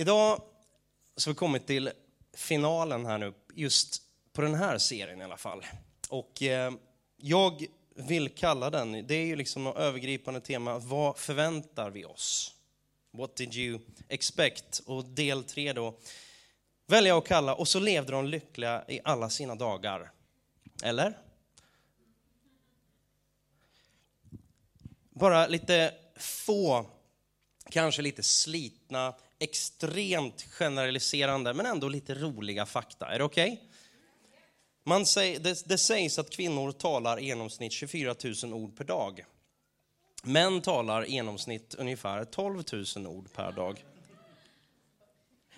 Idag så har vi kommit till finalen här nu, just på den här serien i alla fall. Och eh, jag vill kalla den, det är ju liksom något övergripande tema, vad förväntar vi oss? What did you expect? Och del tre då väljer jag att kalla, och så levde de lyckliga i alla sina dagar. Eller? Bara lite få, kanske lite slitna, extremt generaliserande, men ändå lite roliga fakta. Är det okej? Okay? Man säger, det, det sägs att kvinnor talar i genomsnitt 24 000 ord per dag. Män talar i genomsnitt ungefär 12 000 ord per dag.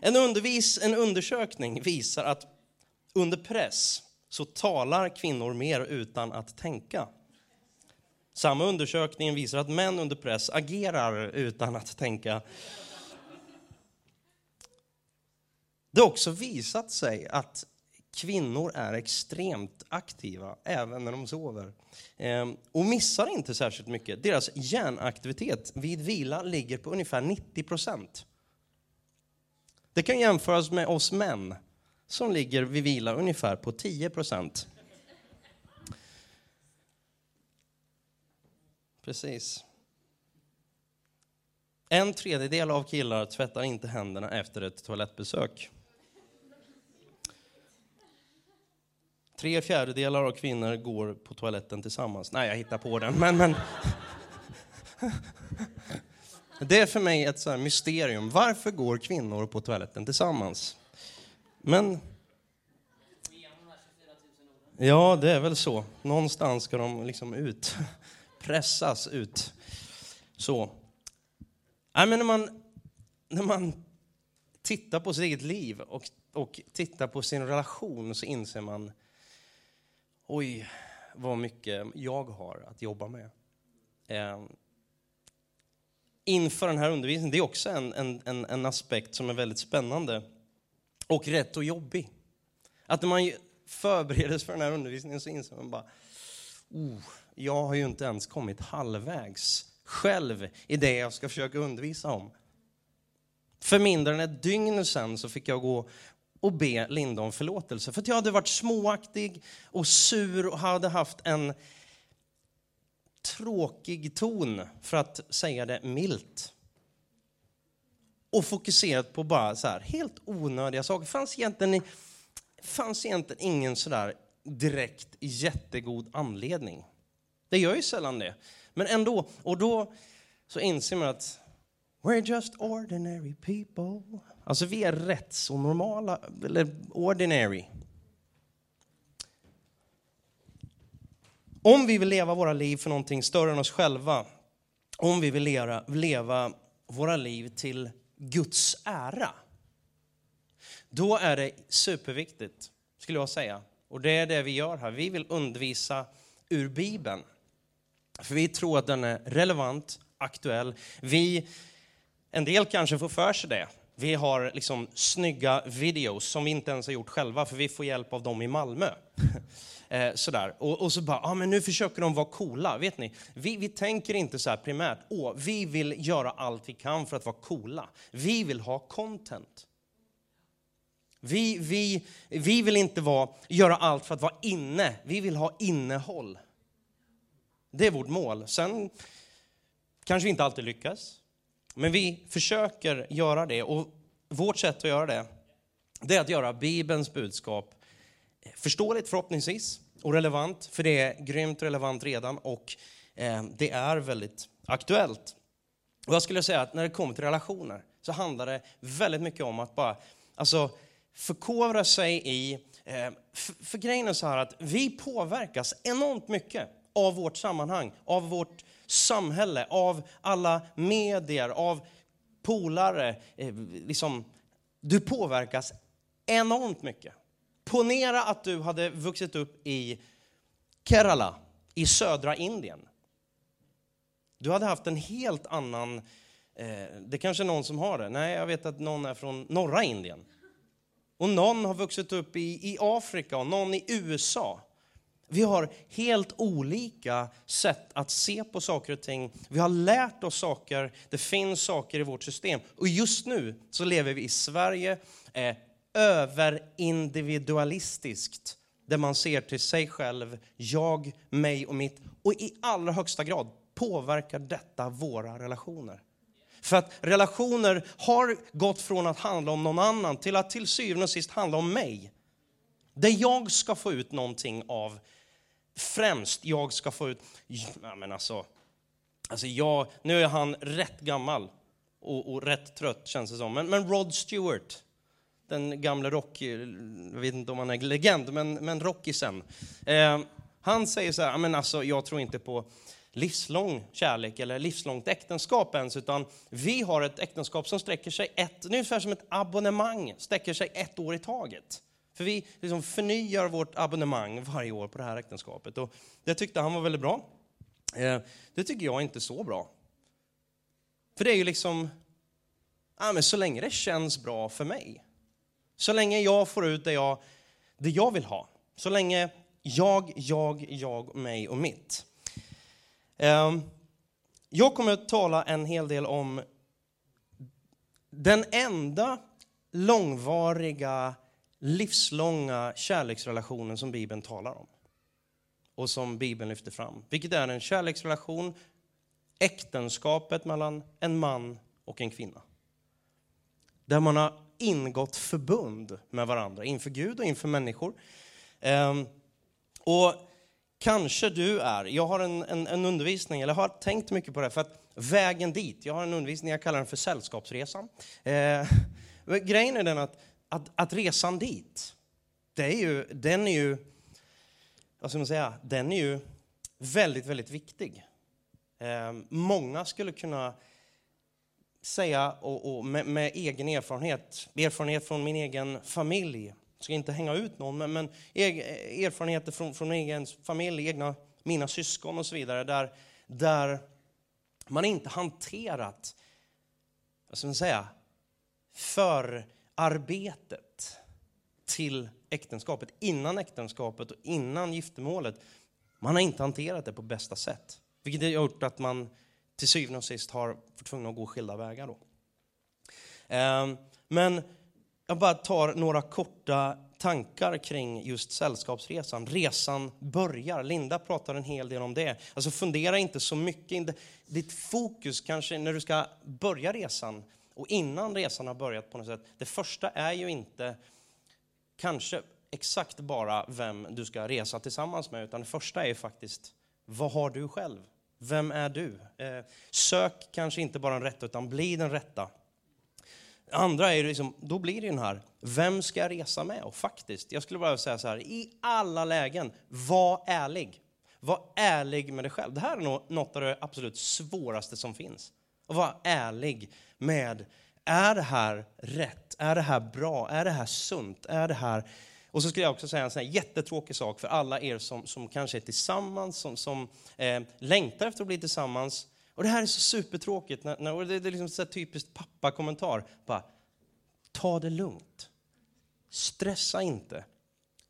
En, undervis, en undersökning visar att under press så talar kvinnor mer utan att tänka. Samma undersökning visar att män under press agerar utan att tänka. Det har också visat sig att kvinnor är extremt aktiva även när de sover. Ehm, och missar inte särskilt mycket. Deras hjärnaktivitet vid vila ligger på ungefär 90 procent. Det kan jämföras med oss män som ligger vid vila ungefär på 10 procent. Precis. En tredjedel av killar tvättar inte händerna efter ett toalettbesök. Tre fjärdedelar av kvinnor går på toaletten tillsammans. Nej, jag hittar på den. Men, men... Det är för mig ett så mysterium. Varför går kvinnor på toaletten tillsammans? Men... Ja, det är väl så. Någonstans ska de liksom ut. Pressas ut. Så. Nej, men när man, när man tittar på sitt eget liv och, och tittar på sin relation så inser man oj, vad mycket jag har att jobba med. Eh, inför den här undervisningen, det är också en, en, en, aspekt som är väldigt spännande och rätt och jobbig. Att när man förbereder sig för den här undervisningen så inser man bara, oh, jag har ju inte ens kommit halvvägs själv i det jag ska försöka undervisa om. För mindre än ett dygn sen så fick jag gå och be Linda om förlåtelse. För att jag hade varit småaktig och sur och hade haft en tråkig ton, för att säga det milt. Och fokuserat på bara så här, helt onödiga saker. Det fanns egentligen, fanns egentligen ingen sådär direkt jättegod anledning. Det gör ju sällan det. Men ändå, och då så inser man att we're just ordinary people. Alltså vi är rätt så normala, eller ordinary. Om vi vill leva våra liv för någonting större än oss själva, om vi vill leva, leva våra liv till Guds ära, då är det superviktigt, skulle jag säga. Och det är det vi gör här. Vi vill undervisa ur Bibeln. För vi tror att den är relevant, aktuell. Vi, en del kanske får för sig det. Vi har liksom snygga videos som vi inte ens har gjort själva, för vi får hjälp av dem i Malmö. Eh, sådär. Och, och, så bara, ah, men nu försöker de vara coola. Vet ni, vi, vi tänker inte så här primärt, åh, vi vill göra allt vi kan för att vara coola. Vi vill ha content. Vi, vi, vi vill inte vara, göra allt för att vara inne, vi vill ha innehåll. Det är vårt mål. Sen kanske vi inte alltid lyckas, men vi försöker göra det. Och vårt sätt att göra det, det är att göra Bibelns budskap förståeligt förhoppningsvis och relevant, för det är grymt relevant redan och eh, det är väldigt aktuellt. Och jag skulle säga att när det kommer till relationer så handlar det väldigt mycket om att bara alltså, förkovra sig i... Eh, för, för grejen är så här att vi påverkas enormt mycket av vårt sammanhang, av vårt samhälle, av alla medier, av polare. Eh, liksom, du påverkas enormt mycket. Ponera att du hade vuxit upp i Kerala i södra Indien. Du hade haft en helt annan... Eh, det kanske är någon som har det. Nej, jag vet att någon är från norra Indien. Och någon har vuxit upp i, i Afrika och någon i USA. Vi har helt olika sätt att se på saker och ting. Vi har lärt oss saker, det finns saker i vårt system. Och just nu så lever vi i Sverige eh, överindividualistiskt. Där man ser till sig själv, jag, mig och mitt. Och i allra högsta grad påverkar detta våra relationer. För att relationer har gått från att handla om någon annan till att till syvende och sist handla om mig. Där jag ska få ut någonting av, främst jag ska få ut, ja men alltså, alltså jag, nu är han rätt gammal och, och rätt trött känns det som, men, men Rod Stewart, den gamle rock, jag vet inte om han är legend, men, men rockisen. Eh, han säger så här, men alltså jag tror inte på livslång kärlek eller livslångt äktenskap ens, utan vi har ett äktenskap som sträcker sig ett, ungefär som ett abonnemang, sträcker sig ett år i taget. För vi liksom förnyar vårt abonnemang varje år på det här äktenskapet. Och det tyckte han var väldigt bra. Eh, det tycker jag inte så bra. För det är ju liksom, ja, men så länge det känns bra för mig, så länge jag får ut det jag, det jag vill ha, så länge jag, jag, jag, mig och mitt. Ehm, jag kommer att tala en hel del om den enda långvariga, livslånga kärleksrelationen som Bibeln talar om och som Bibeln lyfter fram, vilket är en kärleksrelation, äktenskapet mellan en man och en kvinna. Där man har ingått förbund med varandra inför Gud och inför människor. Ehm, och kanske du är, jag har en, en, en, undervisning, eller har tänkt mycket på det, för att vägen dit, jag har en undervisning, jag kallar den för Sällskapsresan. Eh, grejen är den att, att, att, resan dit, det är ju, den är ju, vad ska man säga, den är ju väldigt, väldigt viktig. Eh, många skulle kunna säga, och, och med, med, egen erfarenhet, erfarenhet från min egen familj, jag ska inte hänga ut någon, men, men erfarenheter från, från egen familj, egna, mina syskon och så vidare, där, där man inte hanterat, vad ska man säga, arbetet till äktenskapet, innan äktenskapet och innan giftermålet. Man har inte hanterat det på bästa sätt, vilket har gjort att man till syvende och sist har varit tvungna att gå skilda vägar. Då. Ehm, men jag bara tar några korta tankar kring just sällskapsresan. Resan börjar. Linda pratar en hel del om det. Alltså fundera inte så mycket. Ditt fokus kanske när du ska börja resan och innan resan har börjat på något sätt. Det första är ju inte kanske exakt bara vem du ska resa tillsammans med, utan det första är faktiskt vad har du själv? Vem är du? Eh, sök kanske inte bara den rätta, utan bli den rätta. Andra är liksom, då blir det den här, vem ska jag resa med? Och faktiskt, jag skulle bara säga så här, i alla lägen, var ärlig. Var ärlig med dig själv. Det här är nog något av det absolut svåraste som finns. Att vara ärlig med, är det här rätt? Är det här bra? Är det här sunt? Är det här... Och så skulle jag också säga en sån här jättetråkig sak för alla er som, som kanske är tillsammans, som, som eh, längtar efter att bli tillsammans, och det här är så supertråkigt, när, när, det är liksom så typiskt pappa-kommentar. Bara, ta det lugnt. Stressa inte.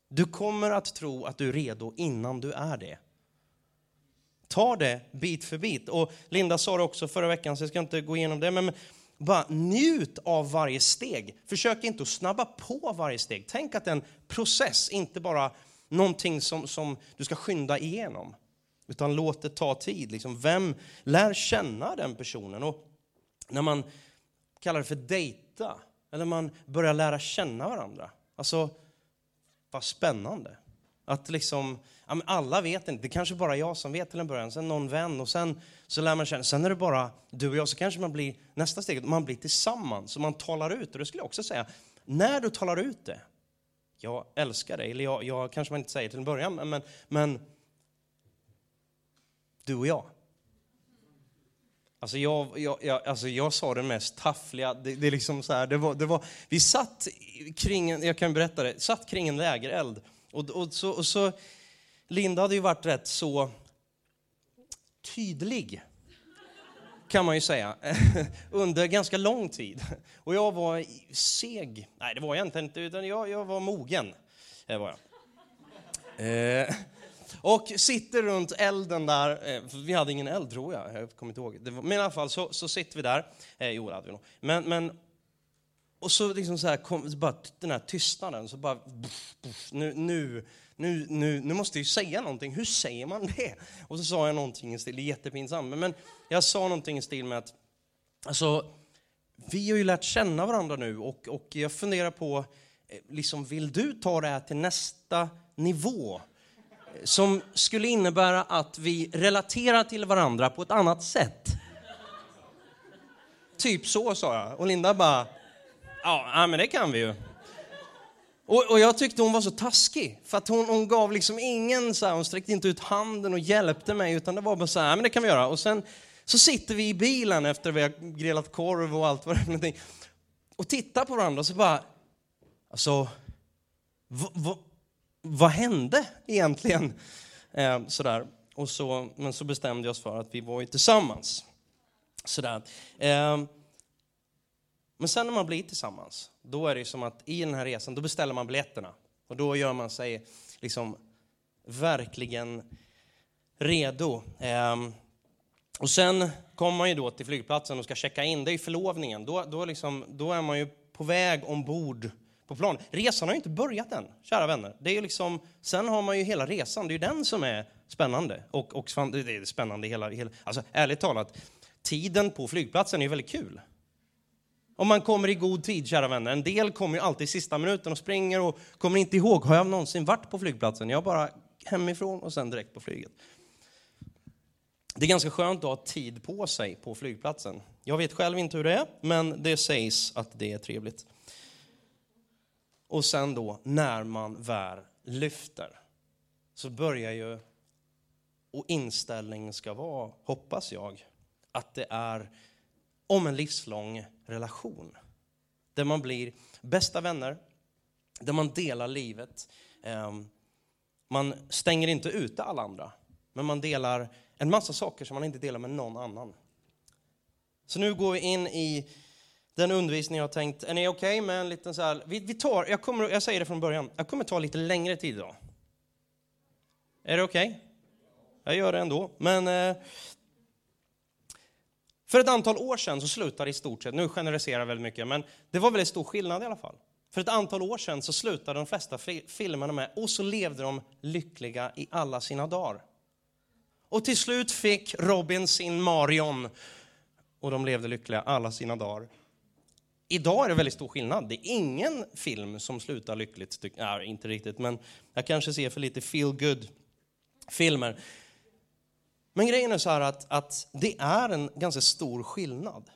Du kommer att tro att du är redo innan du är det. Ta det bit för bit. Och Linda sa det också förra veckan, så jag ska inte gå igenom det. Men bara njut av varje steg. Försök inte att snabba på varje steg. Tänk att det är en process, inte bara någonting som, som du ska skynda igenom. Utan låt det ta tid. Liksom, vem lär känna den personen? Och när man kallar det för dejta, eller man börjar lära känna varandra. Alltså, vad spännande. Att liksom, ja, alla vet inte, det kanske bara jag som vet till en början, sen någon vän och sen så lär man känna, sen är det bara du och jag, så kanske man blir, nästa steg, man blir tillsammans. Och man talar ut. Och det skulle jag också säga, när du talar ut det, jag älskar dig, eller jag, jag kanske man inte säger till en början, men, men du och jag. Alltså jag, jag, jag, alltså jag sa det mest taffliga, det, det, liksom så här, det var, det var, vi satt kring, jag kan berätta det, satt kring en lägereld. Och, och, så, och så, Linda hade ju varit rätt så tydlig, kan man ju säga, under ganska lång tid. Och jag var seg, nej det var jag inte, utan jag, jag var mogen. Det var jag. Eh, Och sitter runt elden där. Eh, vi hade ingen eld tror jag, jag kommer inte ihåg. men i alla fall så, så sitter vi där. Eh, jo, det hade vi nog. Men, men, och så liksom så här kom bara den här tystnaden. Så bara, buff, buff, nu, nu, nu, nu, nu måste jag ju säga någonting. Hur säger man det? Och så sa jag någonting i stil, det är jättepinsamt. Men, men jag sa någonting i stil med att, alltså, vi har ju lärt känna varandra nu och, och jag funderar på, eh, liksom, vill du ta det här till nästa nivå? Som skulle innebära att vi relaterar till varandra på ett annat sätt. Typ så, sa jag. Och Linda bara, ja, men det kan vi ju. Och, och, jag tyckte hon var så taskig, för att hon, hon gav liksom ingen, så här, hon sträckte inte ut handen och hjälpte mig, utan det var bara så här, men det kan vi göra. Och sen så sitter vi i bilen efter vi har grillat korv och allt vad det är någonting, och tittar på varandra och så bara, alltså, vad hände egentligen? Eh, sådär. Och så, men så bestämde jag oss för att vi var ju tillsammans. Sådär. Eh, men sen när man blir tillsammans, då är det som att i den här resan, då beställer man biljetterna. Och då gör man sig liksom verkligen redo. Ehm, och sen kommer man ju då till flygplatsen och ska checka in, det är ju förlovningen. Då, då, liksom, då är man ju på väg ombord på plan. Resan har ju inte börjat än, kära vänner. Det är liksom, sen har man ju hela resan, det är ju den som är spännande. Och, och det är spännande hela, hela... Alltså ärligt talat, tiden på flygplatsen är ju väldigt kul. Om man kommer i god tid, kära vänner. En del kommer ju alltid i sista minuten och springer och kommer inte ihåg, har jag någonsin varit på flygplatsen? Jag bara hemifrån och sen direkt på flyget. Det är ganska skönt att ha tid på sig på flygplatsen. Jag vet själv inte hur det är, men det sägs att det är trevligt. Och sen då, när man väl lyfter, så börjar ju, och inställningen ska vara, hoppas jag, att det är om en livslång relation. Där man blir bästa vänner, där man delar livet. Ehm, man stänger inte ute alla andra, men man delar en massa saker som man inte delar med någon annan. Så nu går vi in i den undervisning jag har tänkt. Är ni okej okay med en liten så här, vi, vi, tar, jag, kommer, jag säger det från början, jag kommer ta lite längre tid idag. Är det okej? Okay? Jag gör det ändå. Men eh, för ett antal år sedan så slutade i stort sett, nu generaliserar jag väldigt mycket, men det var väldigt stor skillnad i alla fall. För ett antal år sedan så slutade de flesta filmerna med och så levde de lyckliga i alla sina dagar. Och till slut fick Robin sin Marion och de levde lyckliga alla sina dagar. Idag är det väldigt stor skillnad. Det är ingen film som slutar lyckligt. Nej, inte riktigt, men jag kanske ser för lite feel good filmer men grejen är så här att, att det är en ganska stor skillnad.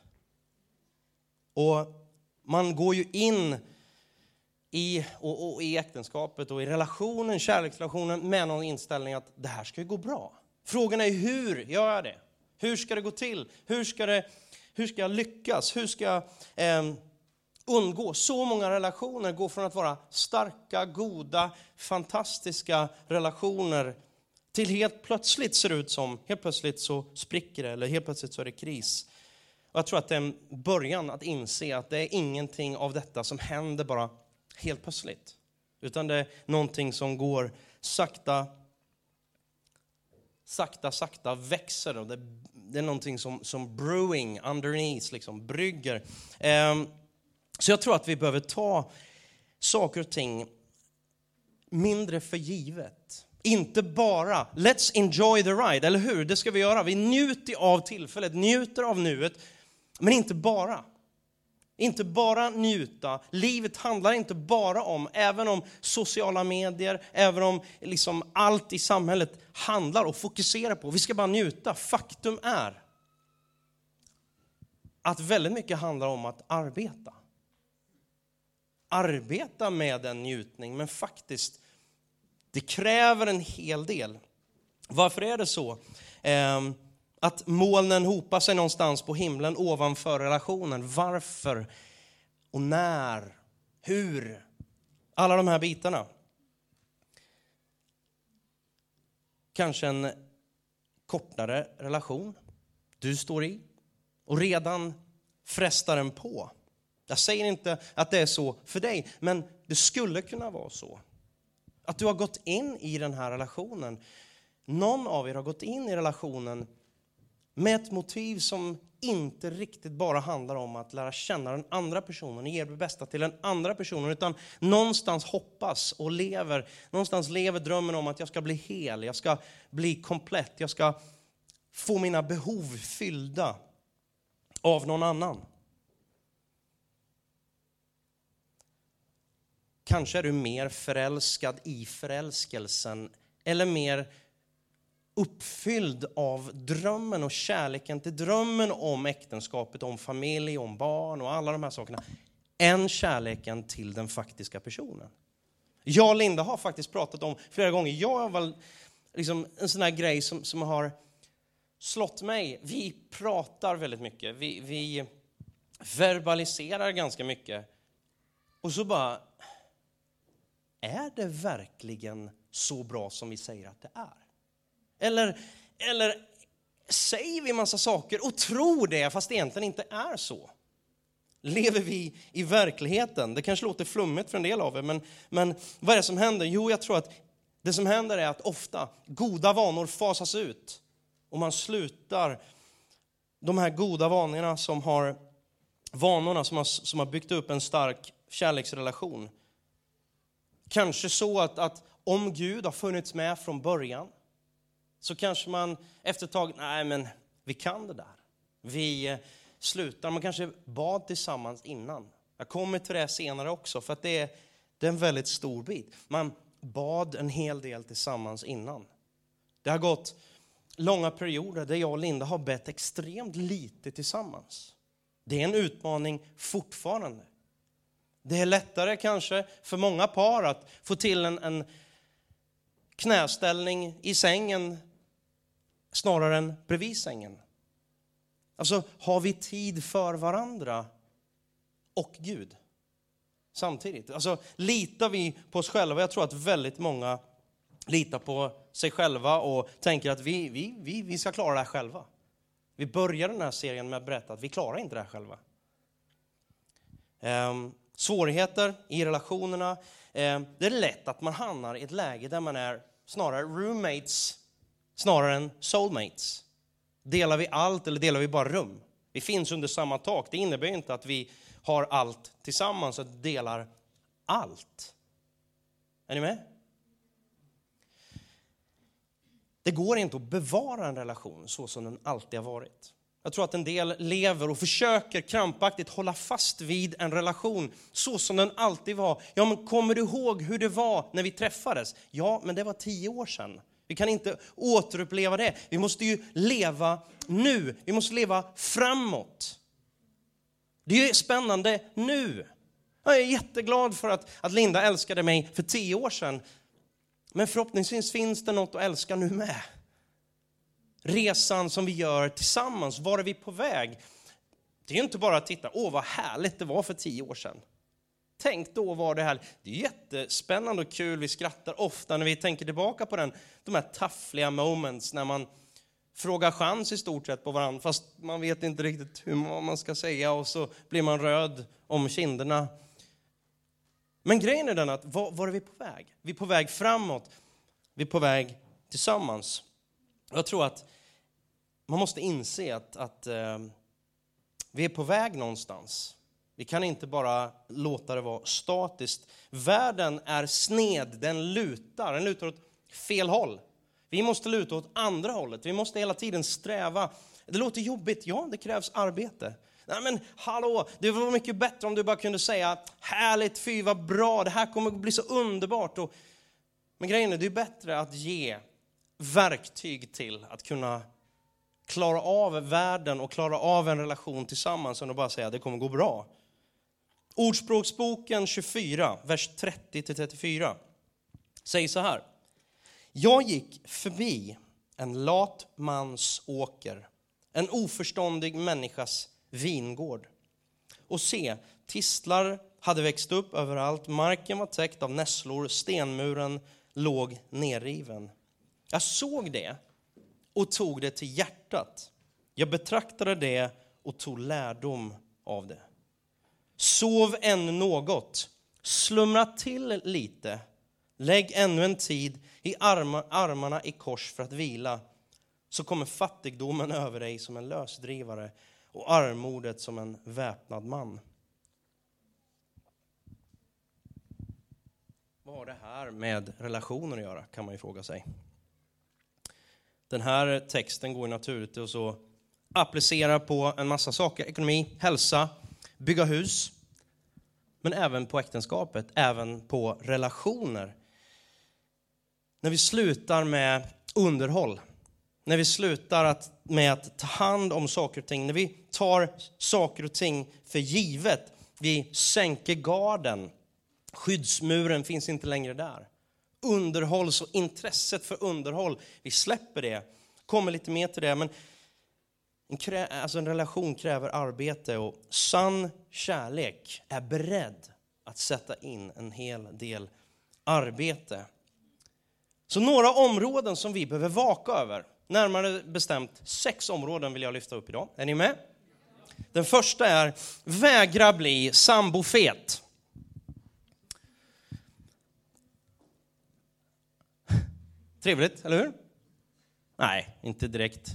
Och man går ju in i, och, och i äktenskapet och i relationen, kärleksrelationen med någon inställning att det här ska ju gå bra. Frågan är hur gör jag det? Hur ska det gå till? Hur ska, det, hur ska jag lyckas? Hur ska jag eh, undgå? Så många relationer går från att vara starka, goda, fantastiska relationer till helt plötsligt ser det ut som, helt plötsligt så spricker det eller helt plötsligt så är det kris. Och jag tror att det är en början att inse att det är ingenting av detta som händer bara helt plötsligt. Utan det är någonting som går sakta, sakta, sakta växer. Och det, det är någonting som, som brewing underneath, liksom brygger. Um, så jag tror att vi behöver ta saker och ting mindre för givet. Inte bara, let's enjoy the ride, eller hur? Det ska vi göra. Vi njuter av tillfället, njuter av nuet, men inte bara. Inte bara njuta. Livet handlar inte bara om, även om sociala medier, även om liksom allt i samhället handlar och fokuserar på, vi ska bara njuta. Faktum är att väldigt mycket handlar om att arbeta. Arbeta med en njutning, men faktiskt det kräver en hel del. Varför är det så? Eh, att molnen hopar sig någonstans på himlen ovanför relationen. Varför? Och när? Hur? Alla de här bitarna. Kanske en kortare relation du står i och redan frestar den på. Jag säger inte att det är så för dig, men det skulle kunna vara så. Att du har gått in i den här relationen någon av er har gått in i relationen med ett motiv som inte riktigt bara handlar om att lära känna den andra personen ge det bästa till den andra personen, utan någonstans hoppas och lever, någonstans lever drömmen om att jag ska bli hel, jag ska bli komplett, jag ska få mina behov fyllda av någon annan. Kanske är du mer förälskad i förälskelsen eller mer uppfylld av drömmen och kärleken till drömmen om äktenskapet, om familj, om barn och alla de här sakerna, än kärleken till den faktiska personen. Jag och Linda har faktiskt pratat om flera gånger, jag har väl liksom en sån här grej som, som har slått mig. Vi pratar väldigt mycket, vi, vi verbaliserar ganska mycket. Och så bara, är det verkligen så bra som vi säger att det är? Eller, eller säger vi massa saker och tror det fast det egentligen inte är så? Lever vi i verkligheten? Det kanske låter flummigt för en del av er, men, men vad är det som händer? Jo, jag tror att det som händer är att ofta goda vanor fasas ut och man slutar de här goda vanorna som har, vanorna som har, som har byggt upp en stark kärleksrelation. Kanske så att, att om Gud har funnits med från början så kanske man efter ett tag, nej men vi kan det där. Vi eh, slutar, man kanske bad tillsammans innan. Jag kommer till det senare också, för att det är, det är en väldigt stor bit. Man bad en hel del tillsammans innan. Det har gått långa perioder där jag och Linda har bett extremt lite tillsammans. Det är en utmaning fortfarande. Det är lättare kanske för många par att få till en, en knäställning i sängen snarare än bredvid sängen. Alltså, har vi tid för varandra och Gud samtidigt? Alltså, litar vi på oss själva? Jag tror att väldigt många litar på sig själva och tänker att vi, vi, vi, vi ska klara det här själva. Vi börjar den här serien med att berätta att vi klarar inte det här själva. Um, svårigheter i relationerna. Eh, det är lätt att man hamnar i ett läge där man är snarare roommates snarare än soulmates. Delar vi allt eller delar vi bara rum? Vi finns under samma tak. Det innebär inte att vi har allt tillsammans och delar allt. Är ni med? Det går inte att bevara en relation så som den alltid har varit. Jag tror att en del lever och försöker krampaktigt hålla fast vid en relation så som den alltid var. Ja, men kommer du ihåg hur det var när vi träffades? Ja, men det var tio år sedan. Vi kan inte återuppleva det. Vi måste ju leva nu. Vi måste leva framåt. Det är ju spännande nu. Jag är jätteglad för att, att Linda älskade mig för tio år sedan. Men förhoppningsvis finns det något att älska nu med. Resan som vi gör tillsammans, var är vi på väg? Det är ju inte bara att titta, åh vad härligt det var för tio år sedan. Tänk då var det här, det är jättespännande och kul, vi skrattar ofta när vi tänker tillbaka på den, de här taffliga moments när man frågar chans i stort sett på varandra fast man vet inte riktigt hur man ska säga och så blir man röd om kinderna. Men grejen är den att var, var är vi på väg? Vi är på väg framåt, vi är på väg tillsammans. Jag tror att man måste inse att, att eh, vi är på väg någonstans. Vi kan inte bara låta det vara statiskt. Världen är sned, den lutar, den lutar åt fel håll. Vi måste luta åt andra hållet, vi måste hela tiden sträva. Det låter jobbigt, ja det krävs arbete. Nej men hallå, det vore mycket bättre om du bara kunde säga härligt, fy vad bra, det här kommer att bli så underbart. Och, men grejen är, det är bättre att ge verktyg till att kunna klara av världen och klara av en relation tillsammans än att bara säga att det kommer gå bra. Ordspråksboken 24, vers 30-34 säger så här. Jag gick förbi en lat mans åker, en oförståndig människas vingård. Och se, tistlar hade växt upp överallt, marken var täckt av nässlor, stenmuren låg nerriven. Jag såg det och tog det till hjärtat. Jag betraktade det och tog lärdom av det. Sov ännu något, slumra till lite, Lägg ännu en tid i armarna i kors för att vila, så kommer fattigdomen över dig som en lösdrivare och armodet som en väpnad man. Vad har det här med relationer att göra, kan man ju fråga sig. Den här texten går naturligtvis att applicera på en massa saker. Ekonomi, hälsa, bygga hus. Men även på äktenskapet, även på relationer. När vi slutar med underhåll, när vi slutar att, med att ta hand om saker och ting, när vi tar saker och ting för givet, vi sänker garden, skyddsmuren finns inte längre där. Underhålls och intresset för underhåll, vi släpper det. Kommer lite mer till det, men en, krä, alltså en relation kräver arbete och sann kärlek är beredd att sätta in en hel del arbete. Så några områden som vi behöver vaka över, närmare bestämt sex områden vill jag lyfta upp idag. Är ni med? Den första är vägra bli sambofet. Trevligt, eller hur? Nej, inte direkt.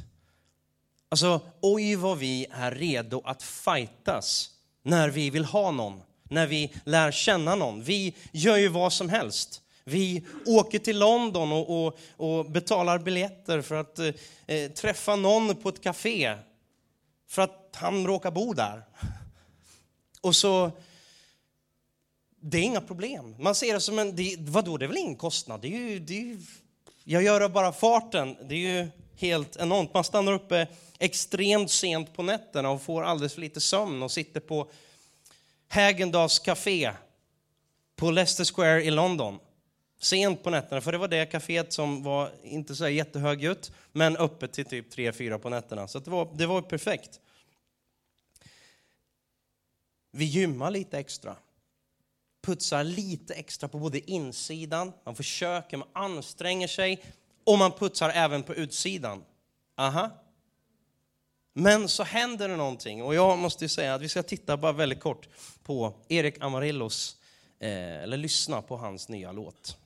Alltså, oj vad vi är redo att fightas när vi vill ha någon, när vi lär känna någon. Vi gör ju vad som helst. Vi åker till London och, och, och betalar biljetter för att eh, eh träffa någon på ett café för att han råkar bo där. Och så... Det är inga problem. Man ser det som en... Det, vadå, det är väl ingen kostnad? Det är ju, det är ju, jag gör det bara farten. Det är ju helt enormt. Man stannar uppe extremt sent på nätterna och får alldeles för lite sömn och sitter på Hägendas café på Leicester Square i London. Sent på nätterna, för det var det kaféet som var inte så jättehögljutt, men öppet till typ 3-4 på nätterna. Så det var, det var perfekt. Vi gymmar lite extra. Putsar lite extra på både insidan, man försöker, man anstränger sig och man putsar även på utsidan. Aha. Men så händer det någonting och jag måste säga att vi ska titta bara väldigt kort på Erik Amarillos, eh, eller lyssna på hans nya låt.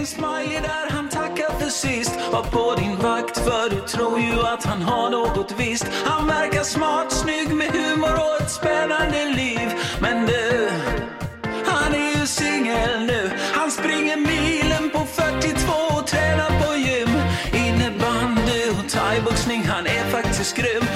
En smiley där han tackar för sist. Var på din vakt för du tror ju att han har något visst. Han verkar smart, snygg med humor och ett spännande liv. Men du, han är ju singel nu. Han springer milen på 42 och tränar på gym. Innebandy och thaiboxning, han är faktiskt grym.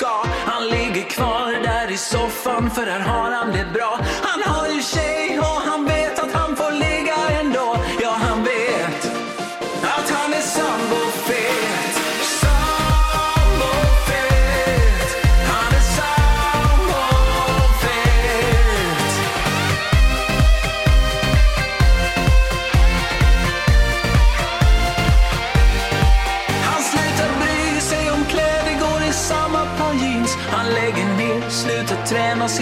Ska. Han ligger kvar där i soffan för här har han det bra. Han har ju tjej och han vet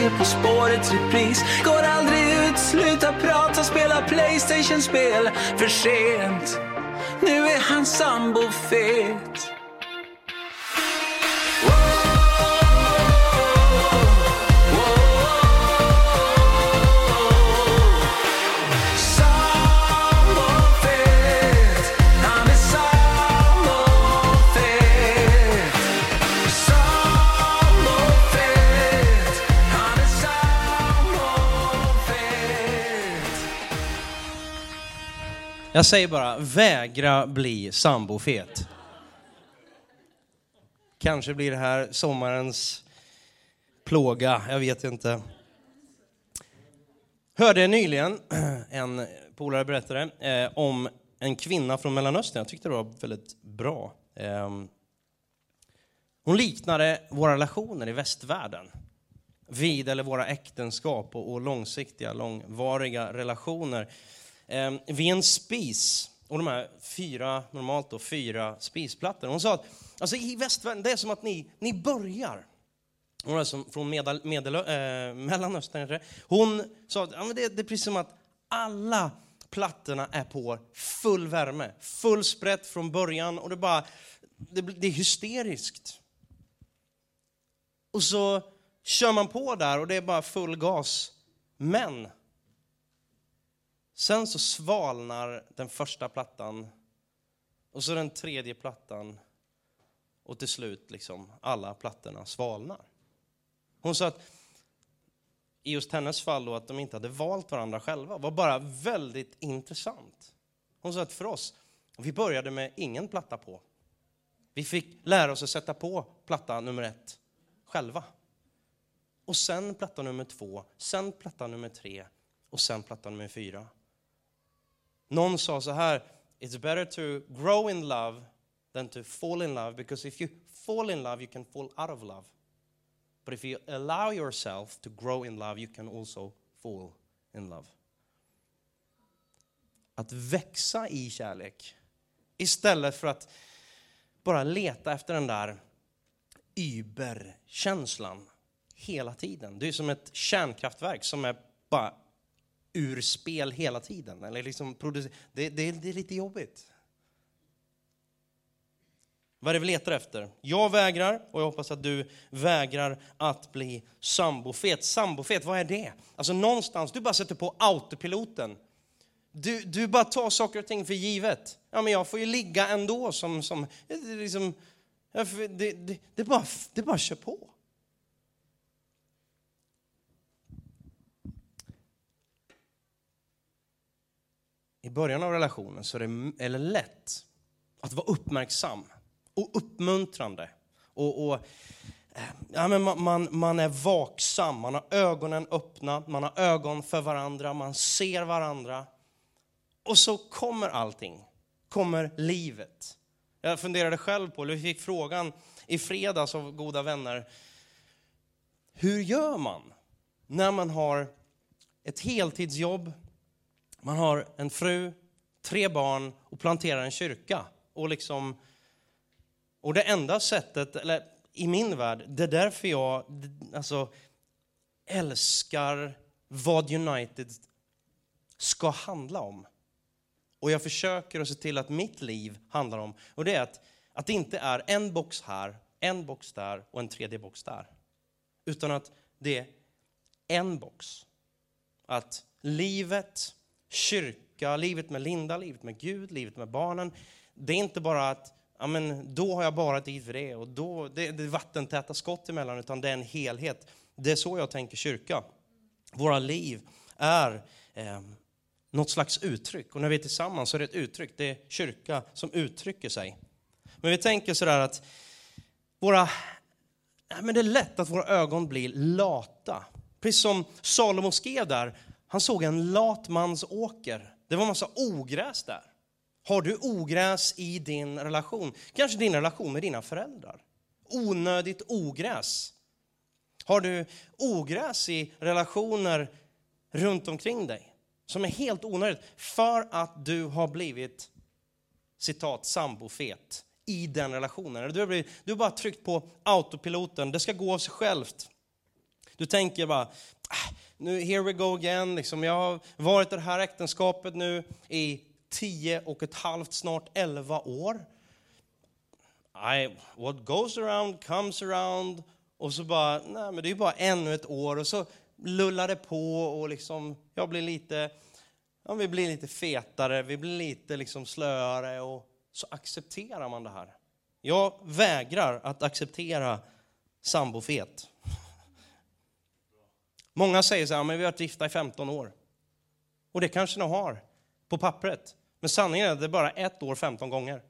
ser På spåret repris Går aldrig ut, slutar prata, spelar Playstation-spel. För sent, nu är han sambofet Jag säger bara, vägra bli sambofet. Kanske blir det här sommarens plåga, jag vet inte. Hörde nyligen en polare berättade eh, om en kvinna från Mellanöstern. Jag tyckte det var väldigt bra. Eh, hon liknade våra relationer i västvärlden vid, eller våra äktenskap och, och långsiktiga, långvariga relationer eh, vid en spis. Och de här fyra, normalt då fyra spisplattor. Hon sa att alltså i västvärlden, det är som att ni, ni börjar hon är som från medel, medel, eh, Mellanöstern. Hon sa att ja, men det, det är precis som att alla plattorna är på full värme, full sprätt från början och det, bara, det, det är hysteriskt. Och så kör man på där och det är bara full gas. Men sen så svalnar den första plattan och så den tredje plattan och till slut liksom alla plattorna svalnar. Hon sa att i just hennes fall då, att de inte hade valt varandra själva var bara väldigt intressant. Hon sa att för oss, vi började med ingen platta på. Vi fick lära oss att sätta på platta nummer ett själva. Och sen platta nummer två, sen platta nummer tre och sen platta nummer fyra. Någon sa så här, it's better to grow in love than to fall in love because if you fall in love you can fall out of love. But if you allow yourself to grow in love, you can also fall in love. Att växa i kärlek istället för att bara leta efter den där überkänslan hela tiden. Det är som ett kärnkraftverk som är bara ur spel hela tiden. Eller liksom det, det, det är lite jobbigt. Vad är det vi letar efter? Jag vägrar och jag hoppas att du vägrar att bli sambofet. Sambofet, vad är det? Alltså någonstans, du bara sätter på autopiloten. Du, du bara tar saker och ting för givet. Ja, men jag får ju ligga ändå som... som liksom, det, det, det, bara, det bara kör på. I början av relationen så är det, är det lätt att vara uppmärksam och uppmuntrande. Och, och eh, ja, men man, man, man, är vaksam, man har ögonen öppna, man har ögon för varandra, man ser varandra. Och så kommer allting, kommer livet. Jag funderade själv på, eller vi fick frågan i fredags av goda vänner, hur gör man när man har ett heltidsjobb, man har en fru, tre barn och planterar en kyrka och liksom och det enda sättet, eller i min värld, det är därför jag alltså, älskar vad United ska handla om. Och jag försöker att se till att mitt liv handlar om, och det är att, att det inte är en box här, en box där och en tredje box där. Utan att det är en box. Att livet, kyrka, livet med Linda, livet med Gud, livet med barnen, det är inte bara att ja, men då har jag bara tid för det. Och då, det, det är vattentäta skott emellan, utan det är en helhet. Det är så jag tänker kyrka. Våra liv är eh, något slags uttryck. Och när vi är tillsammans så är det ett uttryck. Det är kyrka som uttrycker sig. Men vi tänker sådär att våra, men det är lätt att våra ögon blir lata. Precis som Salomo skrev där, han såg en lat mans åker. Det var en massa ogräs där. Har du ogräs i din relation? Kanske din relation med dina föräldrar? Onödigt ogräs. Har du ogräs i relationer runt omkring dig som är helt onödigt för att du har blivit citat sambofet i den relationen. Du har, blivit, du har bara tryckt på autopiloten, det ska gå av sig självt. Du tänker bara, ah, nu here we go again, liksom, jag har varit i det här äktenskapet nu i tio och ett halvt, snart elva år. I, what goes around comes around. Och så bara, nej men det är ju bara ännu ett år. Och så lullar det på och liksom, jag blir lite, ja, vi blir lite fetare, vi blir lite liksom slöare och så accepterar man det här. Jag vägrar att acceptera sambofet. Många säger så här, men vi har varit gifta i 15 år. Och det kanske ni har på pappret. Men sanningen är att det är bara ett år 15 gånger.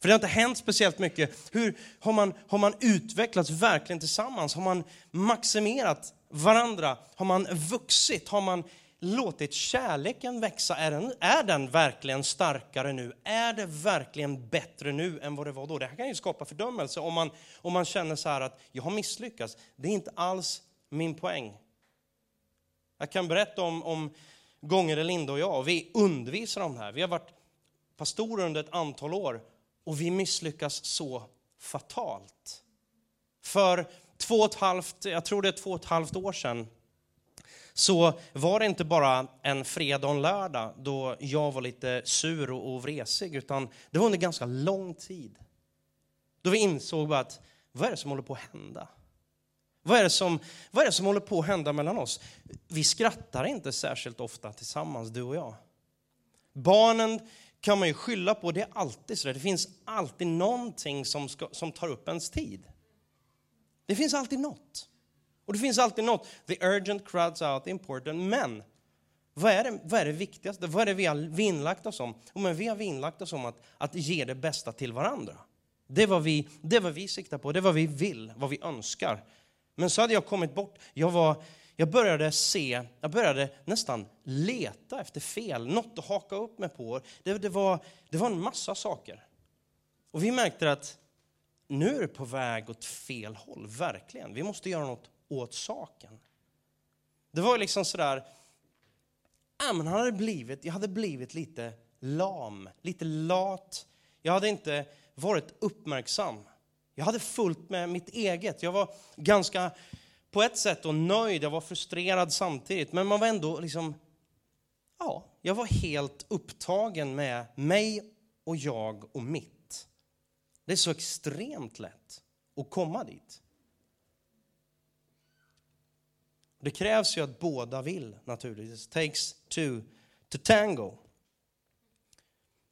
För det har inte hänt speciellt mycket. Hur har man, har man utvecklats verkligen tillsammans? Har man maximerat varandra? Har man vuxit? Har man låtit kärleken växa? Är den, är den verkligen starkare nu? Är det verkligen bättre nu än vad det var då? Det här kan ju skapa fördömelse om man, om man känner så här att jag har misslyckats. Det är inte alls min poäng. Jag kan berätta om, om gånger Linda och jag, vi undervisar om det här. Vi har varit pastorer under ett antal år och vi misslyckas så fatalt. För två och ett halvt, jag tror det är två och ett halvt år sedan, så var det inte bara en fredag och en lördag då jag var lite sur och vresig, utan det var under ganska lång tid. Då vi insåg att, vad är det som håller på att hända? Vad är, det som, vad är det som håller på att hända mellan oss? Vi skrattar inte särskilt ofta tillsammans, du och jag. Barnen kan man ju skylla på, det är alltid så. Det finns alltid någonting som, ska, som tar upp ens tid. Det finns alltid något. Och det finns alltid något. The urgent crowds out the important. Men vad är, det, vad är det viktigaste? Vad är det vi har vinnlagt oss om? Och men vi har vinnlagt oss om att, att ge det bästa till varandra. Det är, vad vi, det är vad vi siktar på, det är vad vi vill, vad vi önskar. Men så hade jag kommit bort. Jag, var, jag började se, jag började nästan leta efter fel, något att haka upp mig på. Det, det, var, det var en massa saker. Och vi märkte att nu är det på väg åt fel håll, verkligen. Vi måste göra något åt saken. Det var liksom sådär, ja, men han hade blivit, jag hade blivit lite lam, lite lat. Jag hade inte varit uppmärksam. Jag hade fullt med mitt eget. Jag var ganska, på ett sätt, och nöjd. Jag var frustrerad samtidigt. Men man var ändå liksom, ja, jag var helt upptagen med mig och jag och mitt. Det är så extremt lätt att komma dit. Det krävs ju att båda vill naturligtvis. takes two to tango.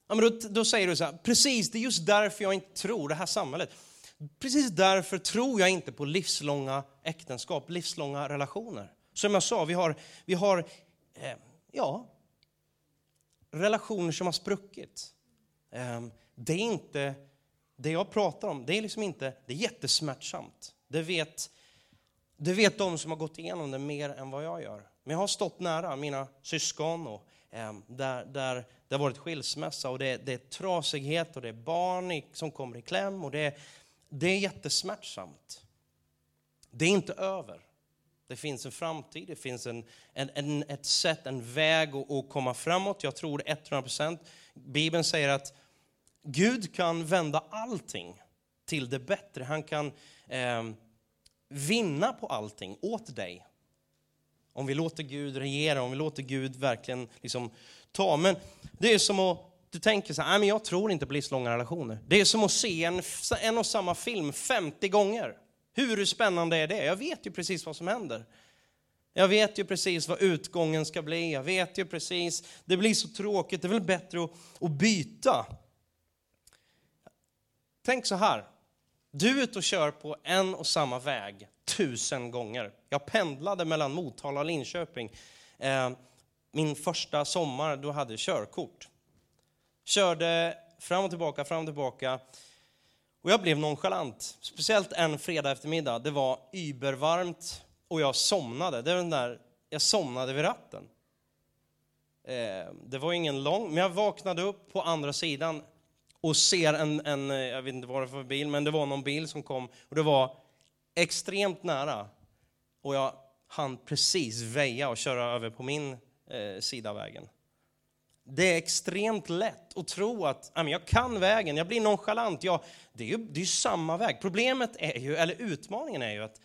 Ja, men då, då säger du så här, precis, det är just därför jag inte tror det här samhället. Precis därför tror jag inte på livslånga äktenskap, livslånga relationer. Som jag sa, vi har, vi har eh, ja, relationer som har spruckit. Eh, det är inte, det jag pratar om, det är liksom inte, det är jättesmärtsamt. Det vet, det vet de som har gått igenom det mer än vad jag gör. Men jag har stått nära mina syskon och eh, där, där det har varit skilsmässa och det, det är trasighet och det är barn som kommer i kläm och det är det är jättesmärtsamt. Det är inte över. Det finns en framtid, det finns en, en, en ett sätt, en väg att, att komma framåt. Jag tror 100 procent. Bibeln säger att Gud kan vända allting till det bättre. Han kan eh, vinna på allting åt dig. Om vi låter Gud regera, om vi låter Gud verkligen liksom ta. Men det är som att du tänker så här, men jag tror inte på livslånga relationer. Det är som att se en, en och samma film 50 gånger. Hur spännande är det? Jag vet ju precis vad som händer. Jag vet ju precis vad utgången ska bli. Jag vet ju precis, det blir så tråkigt, det är väl bättre att, att byta. Tänk så här, du är ute och kör på en och samma väg tusen gånger. Jag pendlade mellan Motala och Linköping. Eh, min första sommar, då hade jag körkort. Körde fram och tillbaka, fram och tillbaka. Och jag blev nonchalant. Speciellt en fredag eftermiddag. Det var übervarmt och jag somnade. Det var den där, jag somnade vid ratten. Eh, det var ingen lång, men jag vaknade upp på andra sidan och ser en, en, eh, jag vet inte vad det var för bil, men det var någon bil som kom och det var extremt nära. Och jag hann precis väja och köra över på min eh, sida av vägen. Det är extremt lätt att tro att jag kan vägen, jag blir nonchalant. Ja, det är ju det är samma väg. Problemet är ju, eller utmaningen är ju att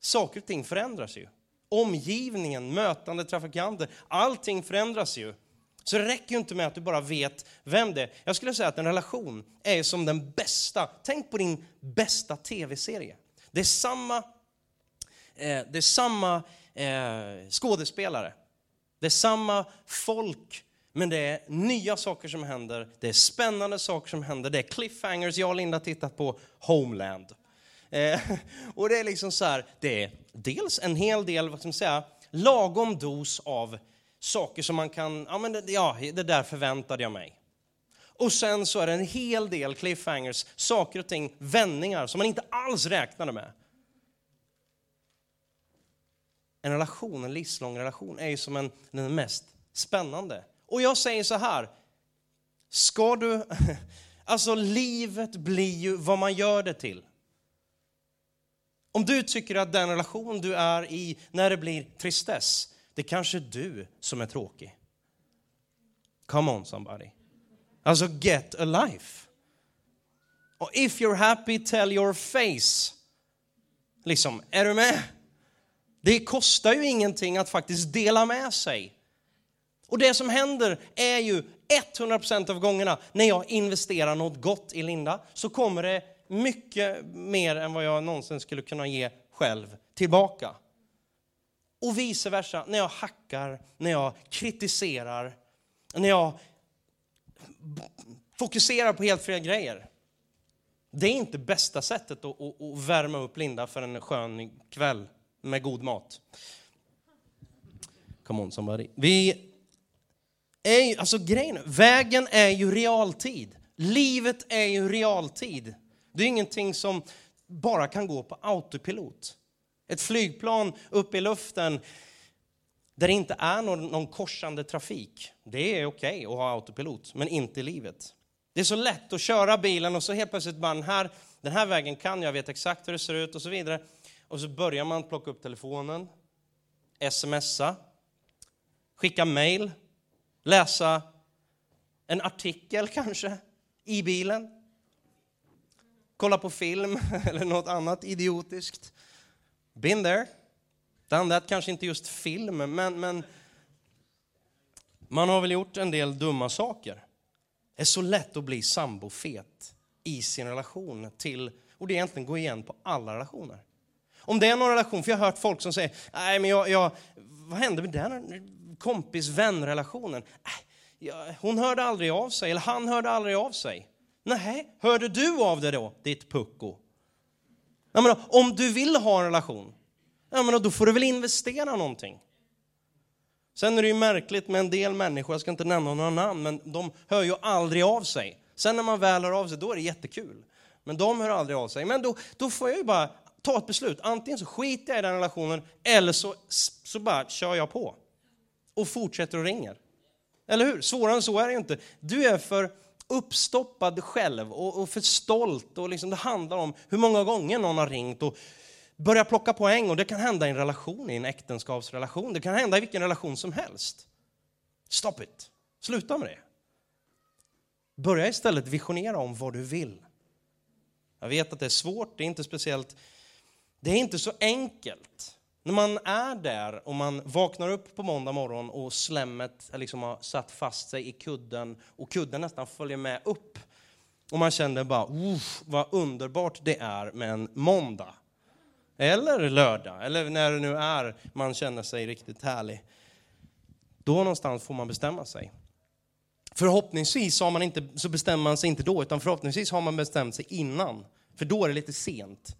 saker och ting förändras ju. Omgivningen, mötande trafikanter, allting förändras ju. Så det räcker ju inte med att du bara vet vem det är. Jag skulle säga att en relation är som den bästa, tänk på din bästa tv-serie. Det är samma, eh, det är samma eh, skådespelare, det är samma folk men det är nya saker som händer, det är spännande saker som händer, det är cliffhangers. Jag och Linda har tittat på Homeland. Eh, och det är liksom så här, det är dels en hel del, vad ska man säga, lagom dos av saker som man kan, ja men det, ja, det där förväntade jag mig. Och sen så är det en hel del cliffhangers, saker och ting, vändningar som man inte alls räknade med. En relation, en livslång relation, är ju som en, den mest spännande. Och jag säger så här, ska du, alltså livet blir ju vad man gör det till. Om du tycker att den relation du är i när det blir tristess, det är kanske du som är tråkig. Come on somebody. Alltså get a life. Och if you're happy, tell your face. Liksom, är du med? Det kostar ju ingenting att faktiskt dela med sig. Och det som händer är ju 100% av gångerna när jag investerar något gott i Linda så kommer det mycket mer än vad jag någonsin skulle kunna ge själv tillbaka. Och vice versa, när jag hackar, när jag kritiserar, när jag fokuserar på helt fel grejer. Det är inte bästa sättet att, att, att värma upp Linda för en skön kväll med god mat. Come on somebody. Vi är alltså grejen, vägen är ju realtid. Livet är ju realtid. Det är ingenting som bara kan gå på autopilot. Ett flygplan uppe i luften där det inte är någon, någon korsande trafik, det är okej okay att ha autopilot, men inte i livet. Det är så lätt att köra bilen och så helt plötsligt bara, den här, den här vägen kan jag, vet exakt hur det ser ut och så vidare. Och så börjar man plocka upp telefonen, smsa, skicka mail, läsa en artikel kanske i bilen, kolla på film eller något annat idiotiskt. Been there. Done that, kanske inte just film, men, men man har väl gjort en del dumma saker. Det är så lätt att bli sambofet i sin relation till, och det egentligen går igen på alla relationer. Om det är någon relation, för jag har hört folk som säger, nej men jag, jag vad hände med den kompis-vän-relationen? Äh, hon hörde aldrig av sig, eller han hörde aldrig av sig. Nej, hörde du av dig då, ditt pucko? Jag menar, om du vill ha en relation, jag menar, då får du väl investera någonting. Sen är det ju märkligt med en del människor, jag ska inte nämna några namn, men de hör ju aldrig av sig. Sen när man väl hör av sig, då är det jättekul. Men de hör aldrig av sig. Men då, då får jag ju bara ta ett beslut. Antingen så skiter jag i den relationen, eller så, så bara kör jag på. Och fortsätter och ringer. Eller hur? Svårare än så är det inte. Du är för uppstoppad själv och, och för stolt. Och liksom, det handlar om hur många gånger någon har ringt och börjat plocka poäng. Och det kan hända i en relation, i en äktenskapsrelation. Det kan hända i vilken relation som helst. Stop it. Sluta med det. Börja istället visionera om vad du vill. Jag vet att det är svårt, det är inte speciellt, det är inte så enkelt. När man är där och man vaknar upp på måndag morgon och slemmet liksom har satt fast sig i kudden och kudden nästan följer med upp. Och man känner bara, vad underbart det är med en måndag. Eller lördag, eller när det nu är man känner sig riktigt härlig. Då någonstans får man bestämma sig. Förhoppningsvis har man inte, så bestämmer man sig inte då, utan förhoppningsvis har man bestämt sig innan. För då är det lite sent.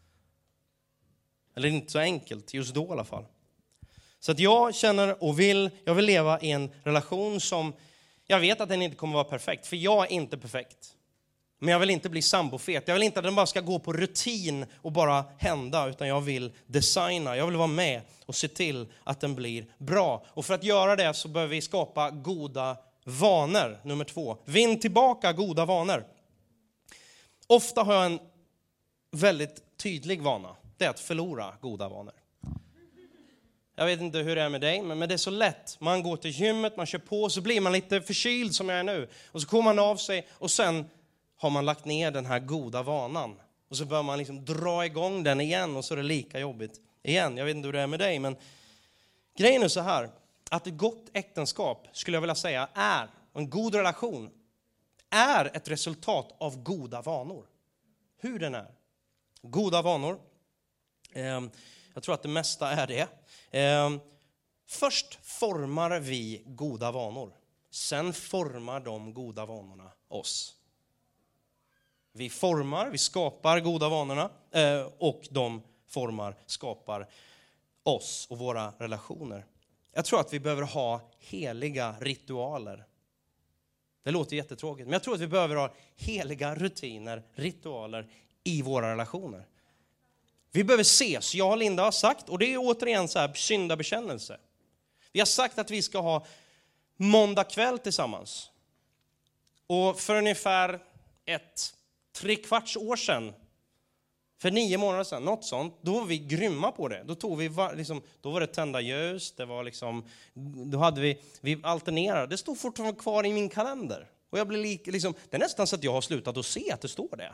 Eller inte så enkelt, just då i alla fall. Så att jag känner och vill, jag vill leva i en relation som, jag vet att den inte kommer vara perfekt, för jag är inte perfekt. Men jag vill inte bli sambofet. Jag vill inte att den bara ska gå på rutin och bara hända, utan jag vill designa. Jag vill vara med och se till att den blir bra. Och för att göra det så behöver vi skapa goda vanor. Nummer två, vinn tillbaka goda vanor. Ofta har jag en väldigt tydlig vana det är att förlora goda vanor. Jag vet inte hur det är med dig, men det är så lätt. Man går till gymmet, man kör på, så blir man lite förkyld som jag är nu. Och så kommer man av sig och sen har man lagt ner den här goda vanan. Och så börjar man liksom dra igång den igen och så är det lika jobbigt igen. Jag vet inte hur det är med dig, men grejen är så här. Att ett gott äktenskap, skulle jag vilja säga, är, och en god relation, är ett resultat av goda vanor. Hur den är. Goda vanor Ehm, jag tror att det mesta är det. Ehm, först formar vi goda vanor. Sen formar de goda vanorna oss. Vi formar, vi skapar goda vanorna eh, och de formar, skapar oss och våra relationer. Jag tror att vi behöver ha heliga ritualer. Det låter jättetråkigt, men jag tror att vi behöver ha heliga rutiner, ritualer i våra relationer. Vi behöver ses, jag och Linda har sagt, och det är återigen så här syndabekännelse. Vi har sagt att vi ska ha måndag kväll tillsammans. Och för ungefär ett tre kvarts år sedan, för nio månader sedan, något sånt, då var vi grymma på det. Då, tog vi, liksom, då var det tända ljus, det var liksom, då hade vi, vi alternerade. Det står fortfarande kvar i min kalender. Och jag blir lik, liksom, det är nästan så att jag har slutat att se att det står det.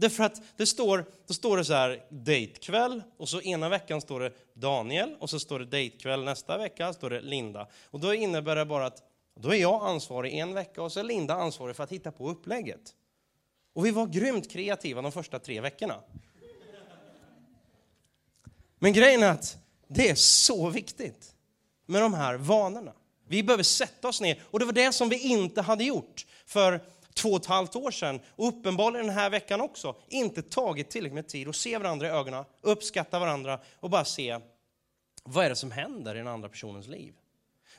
Därför att det står, då står det så här, dejtkväll, och så ena veckan står det Daniel, och så står det dejtkväll nästa vecka, står det Linda. Och då innebär det bara att då är jag ansvarig en vecka och så är Linda ansvarig för att hitta på upplägget. Och vi var grymt kreativa de första tre veckorna. Men grejen är att det är så viktigt med de här vanorna. Vi behöver sätta oss ner, och det var det som vi inte hade gjort för två och ett halvt år sedan, och uppenbarligen den här veckan också, inte tagit tillräckligt med tid att se varandra i ögonen, uppskatta varandra och bara se vad är det som händer i den andra personens liv.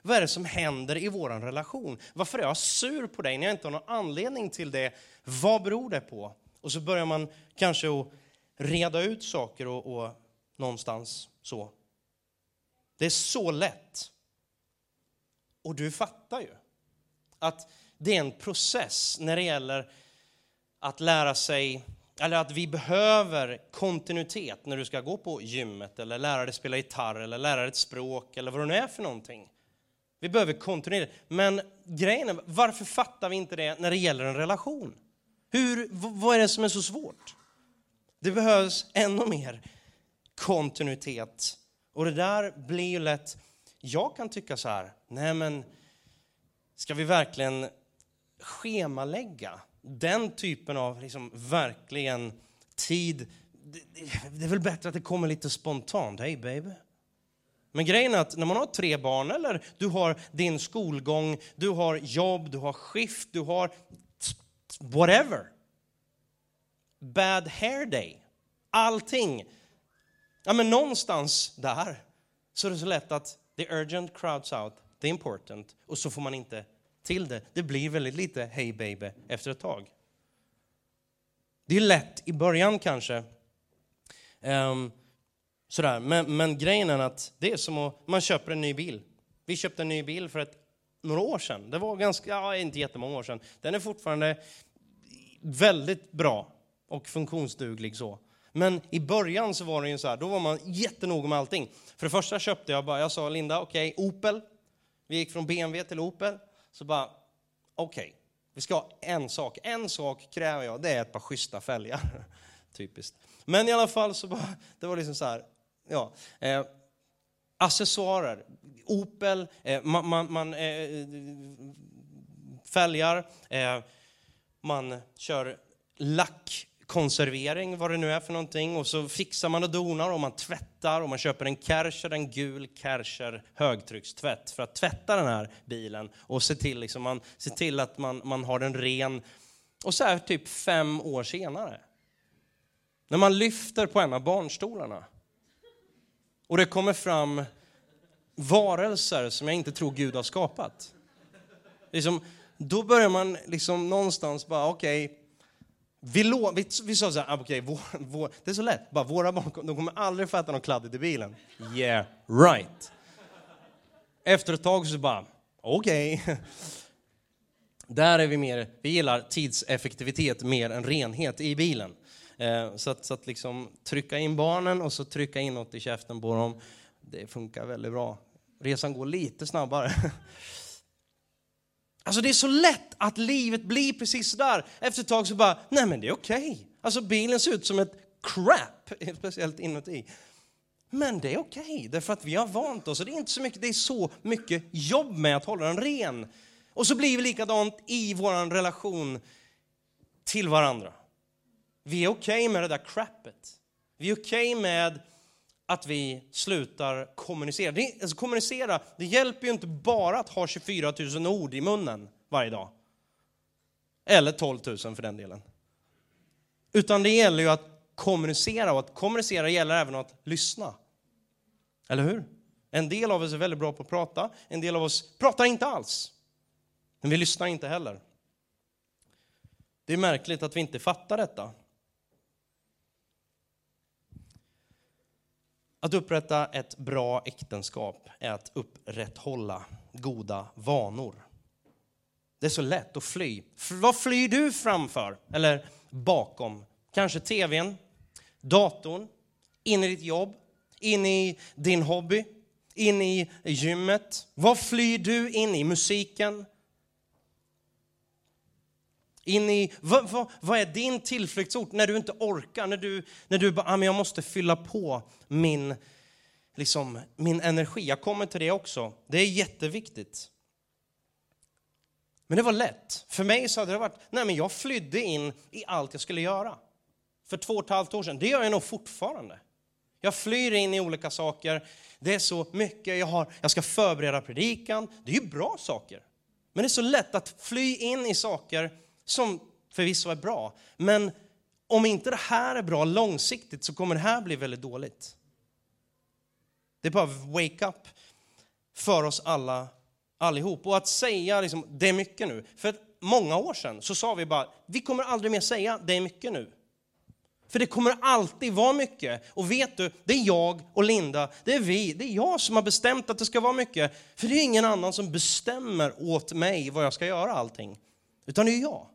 Vad är det som händer i vår relation? Varför är jag sur på dig när jag inte har någon anledning till det? Vad beror det på? Och så börjar man kanske att reda ut saker och, och någonstans så. Det är så lätt. Och du fattar ju att det är en process när det gäller att lära sig, eller att vi behöver kontinuitet när du ska gå på gymmet eller lära dig spela gitarr eller lära dig ett språk eller vad det nu är för någonting. Vi behöver kontinuitet. Men grejen är, varför fattar vi inte det när det gäller en relation? Hur, vad är det som är så svårt? Det behövs ännu mer kontinuitet. Och det där blir ju lätt, jag kan tycka så här, nej men ska vi verkligen schemalägga den typen av liksom verkligen tid? Det, är väl bättre att det kommer lite spontant, hej baby. Men grejen är att när man har tre barn eller du har din skolgång, du har jobb, du har skift, du har whatever. Bad hair day. Allting. Ja, men någonstans där så är det så lätt att the urgent crowds out the important och så får man inte till det. Det blir väldigt lite hey baby efter ett tag. Det är lätt i början kanske. Um, Sådär. Men, men grejen är att det är som att man köper en ny bil. Vi köpte en ny bil för ett, några år sedan. Det var ganska, ja, inte jättemånga år sedan. Den är fortfarande väldigt bra och funktionsduglig så. Men i början så var det ju så här, då var man jättenoga med allting. För det första köpte jag bara, jag sa Linda, okej, okay, Opel. Vi gick från BMW till Opel. Så bara, okej, okay, vi ska ha en sak. En sak kräver jag, det är ett par schyssta fälgar. Typiskt. Men i alla fall så bara, det var liksom så här, ja. Eh, accessoarer, Opel, eh, man, man, man eh, fälgar, eh, man kör lack konservering, vad det nu är för någonting, och så fixar man och donar och man tvättar och man köper en Kärcher, en gul Kärcher högtryckstvätt för att tvätta den här bilen och se till, liksom, man, se till att man, man har den ren. Och så här typ fem år senare, när man lyfter på en av barnstolarna och det kommer fram varelser som jag inte tror Gud har skapat. Liksom, då börjar man liksom någonstans bara, okej, okay, vi, vi, vi sa så här, ah, okay, vår, vår, det är så lätt, bara våra barn de kommer aldrig fatta något kladdigt i bilen. Yeah, right. Efter ett tag så bara, okej. Okay. Där är vi mer, vi gillar tidseffektivitet mer än renhet i bilen. Eh, så att, så att liksom trycka in barnen och så trycka in något i käften på dem, det funkar väldigt bra. Resan går lite snabbare. Alltså det är så lätt att livet blir precis där. Efter ett tag så bara, nej men det är okej. Okay. Alltså bilen ser ut som ett crap, speciellt inuti. Men det är okej, okay, därför att vi har vant oss. Och det är inte så mycket, det är så mycket jobb med att hålla den ren. Och så blir vi likadant i vår relation till varandra. Vi är okej okay med det där crappet. Vi är okej okay med att vi slutar kommunicera. Det, alltså kommunicera, det hjälper ju inte bara att ha 24 000 ord i munnen varje dag. Eller 12 000 för den delen. Utan det gäller ju att kommunicera och att kommunicera gäller även att lyssna. Eller hur? En del av oss är väldigt bra på att prata, en del av oss pratar inte alls. Men vi lyssnar inte heller. Det är märkligt att vi inte fattar detta. Att upprätta ett bra äktenskap är att upprätthålla goda vanor. Det är så lätt att fly. Vad flyr du framför? Eller bakom? Kanske tvn, datorn, in i ditt jobb, in i din hobby, in i gymmet. Vad flyr du in i? Musiken? In i, vad, vad, vad är din tillflyktsort när du inte orkar? När du, när du bara, ah, men jag måste fylla på min, liksom, min energi. Jag kommer till det också. Det är jätteviktigt. Men det var lätt. För mig så hade det varit, nej men jag flydde in i allt jag skulle göra. För två och ett halvt år sedan. Det gör jag nog fortfarande. Jag flyr in i olika saker. Det är så mycket. Jag, har, jag ska förbereda predikan. Det är ju bra saker. Men det är så lätt att fly in i saker som förvisso är bra. Men om inte det här är bra långsiktigt så kommer det här bli väldigt dåligt. Det är bara wake up för oss alla allihop. Och att säga liksom, det är mycket nu. För många år sedan så sa vi bara, vi kommer aldrig mer säga det är mycket nu. För det kommer alltid vara mycket. Och vet du, det är jag och Linda, det är vi, det är jag som har bestämt att det ska vara mycket. För det är ingen annan som bestämmer åt mig vad jag ska göra allting. Utan det är jag.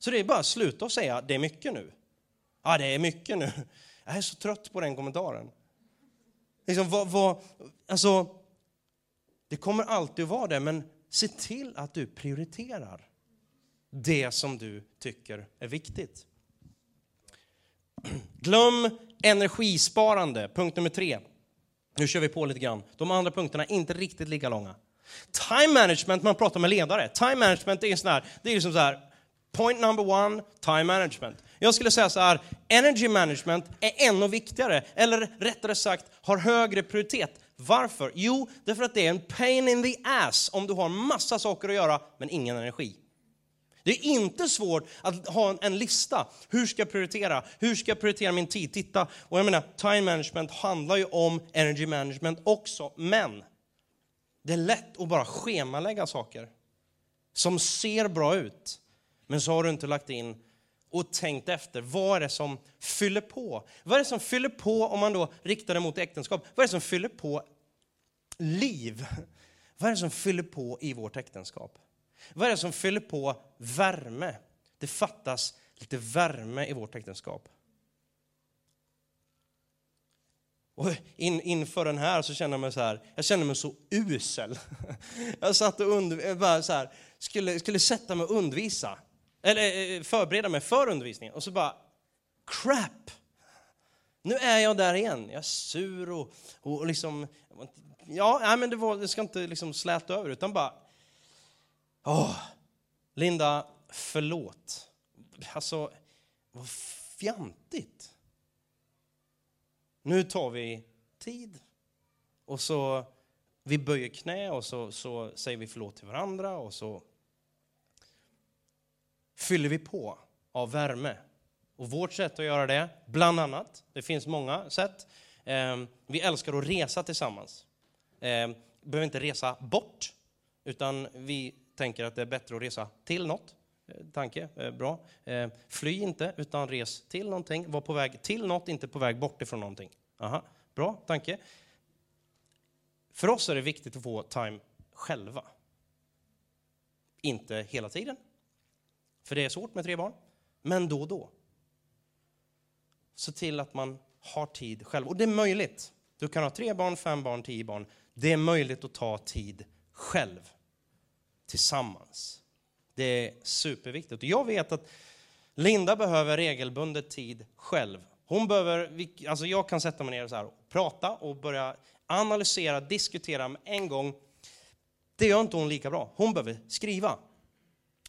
Så det är bara att sluta och säga, det är mycket nu. Ja, det är mycket nu. Jag är så trött på den kommentaren. Liksom, vad, vad, alltså, det kommer alltid att vara det, men se till att du prioriterar det som du tycker är viktigt. Glöm energisparande, punkt nummer tre. Nu kör vi på lite grann. De andra punkterna är inte riktigt lika långa. Time management, man pratar med ledare. Time management är sån här, det är liksom så här, point number one, time management. Jag skulle säga så här, energy management är ännu viktigare, eller rättare sagt har högre prioritet. Varför? Jo, därför att det är en pain in the ass om du har massa saker att göra men ingen energi. Det är inte svårt att ha en lista. Hur ska jag prioritera? Hur ska jag prioritera min tid? Titta, och jag menar, time management handlar ju om energy management också, men det är lätt att bara schemalägga saker som ser bra ut, men så har du inte lagt in och tänkt efter. Vad är det som fyller på? Vad är det som fyller på om man då riktar det mot äktenskap? Vad är det som fyller på liv? Vad är det som fyller på i vårt äktenskap? Vad är det som fyller på värme? Det fattas lite värme i vårt äktenskap. Och in, inför den här så kände jag mig så här, jag kände mig så usel. Jag satt och under, bara så här, skulle, skulle sätta mig och undervisa, eller eh, eh, förbereda mig för undervisningen och så bara, crap! Nu är jag där igen. Jag är sur och, och liksom, ja, men det, var, det ska inte liksom släta över utan bara, åh, Linda, förlåt. Alltså, vad fjantigt. Nu tar vi tid och så vi böjer knä och så, så säger vi förlåt till varandra och så fyller vi på av värme. Och vårt sätt att göra det, bland annat, det finns många sätt. Ehm, vi älskar att resa tillsammans. Ehm, vi behöver inte resa bort, utan vi tänker att det är bättre att resa till något. Eh, tanke, eh, bra. Ehm, fly inte, utan res till någonting. Var på väg till något, inte på väg bort ifrån någonting. Aha, bra tanke. För oss är det viktigt att få time själva. Inte hela tiden, för det är svårt med tre barn, men då och då. Se till att man har tid själv. Och det är möjligt. Du kan ha tre barn, fem barn, tio barn. Det är möjligt att ta tid själv, tillsammans. Det är superviktigt. Och jag vet att Linda behöver regelbundet tid själv. Hon behöver, alltså jag kan sätta mig ner och, så här och prata och börja analysera, diskutera med en gång. Det gör inte hon lika bra. Hon behöver skriva.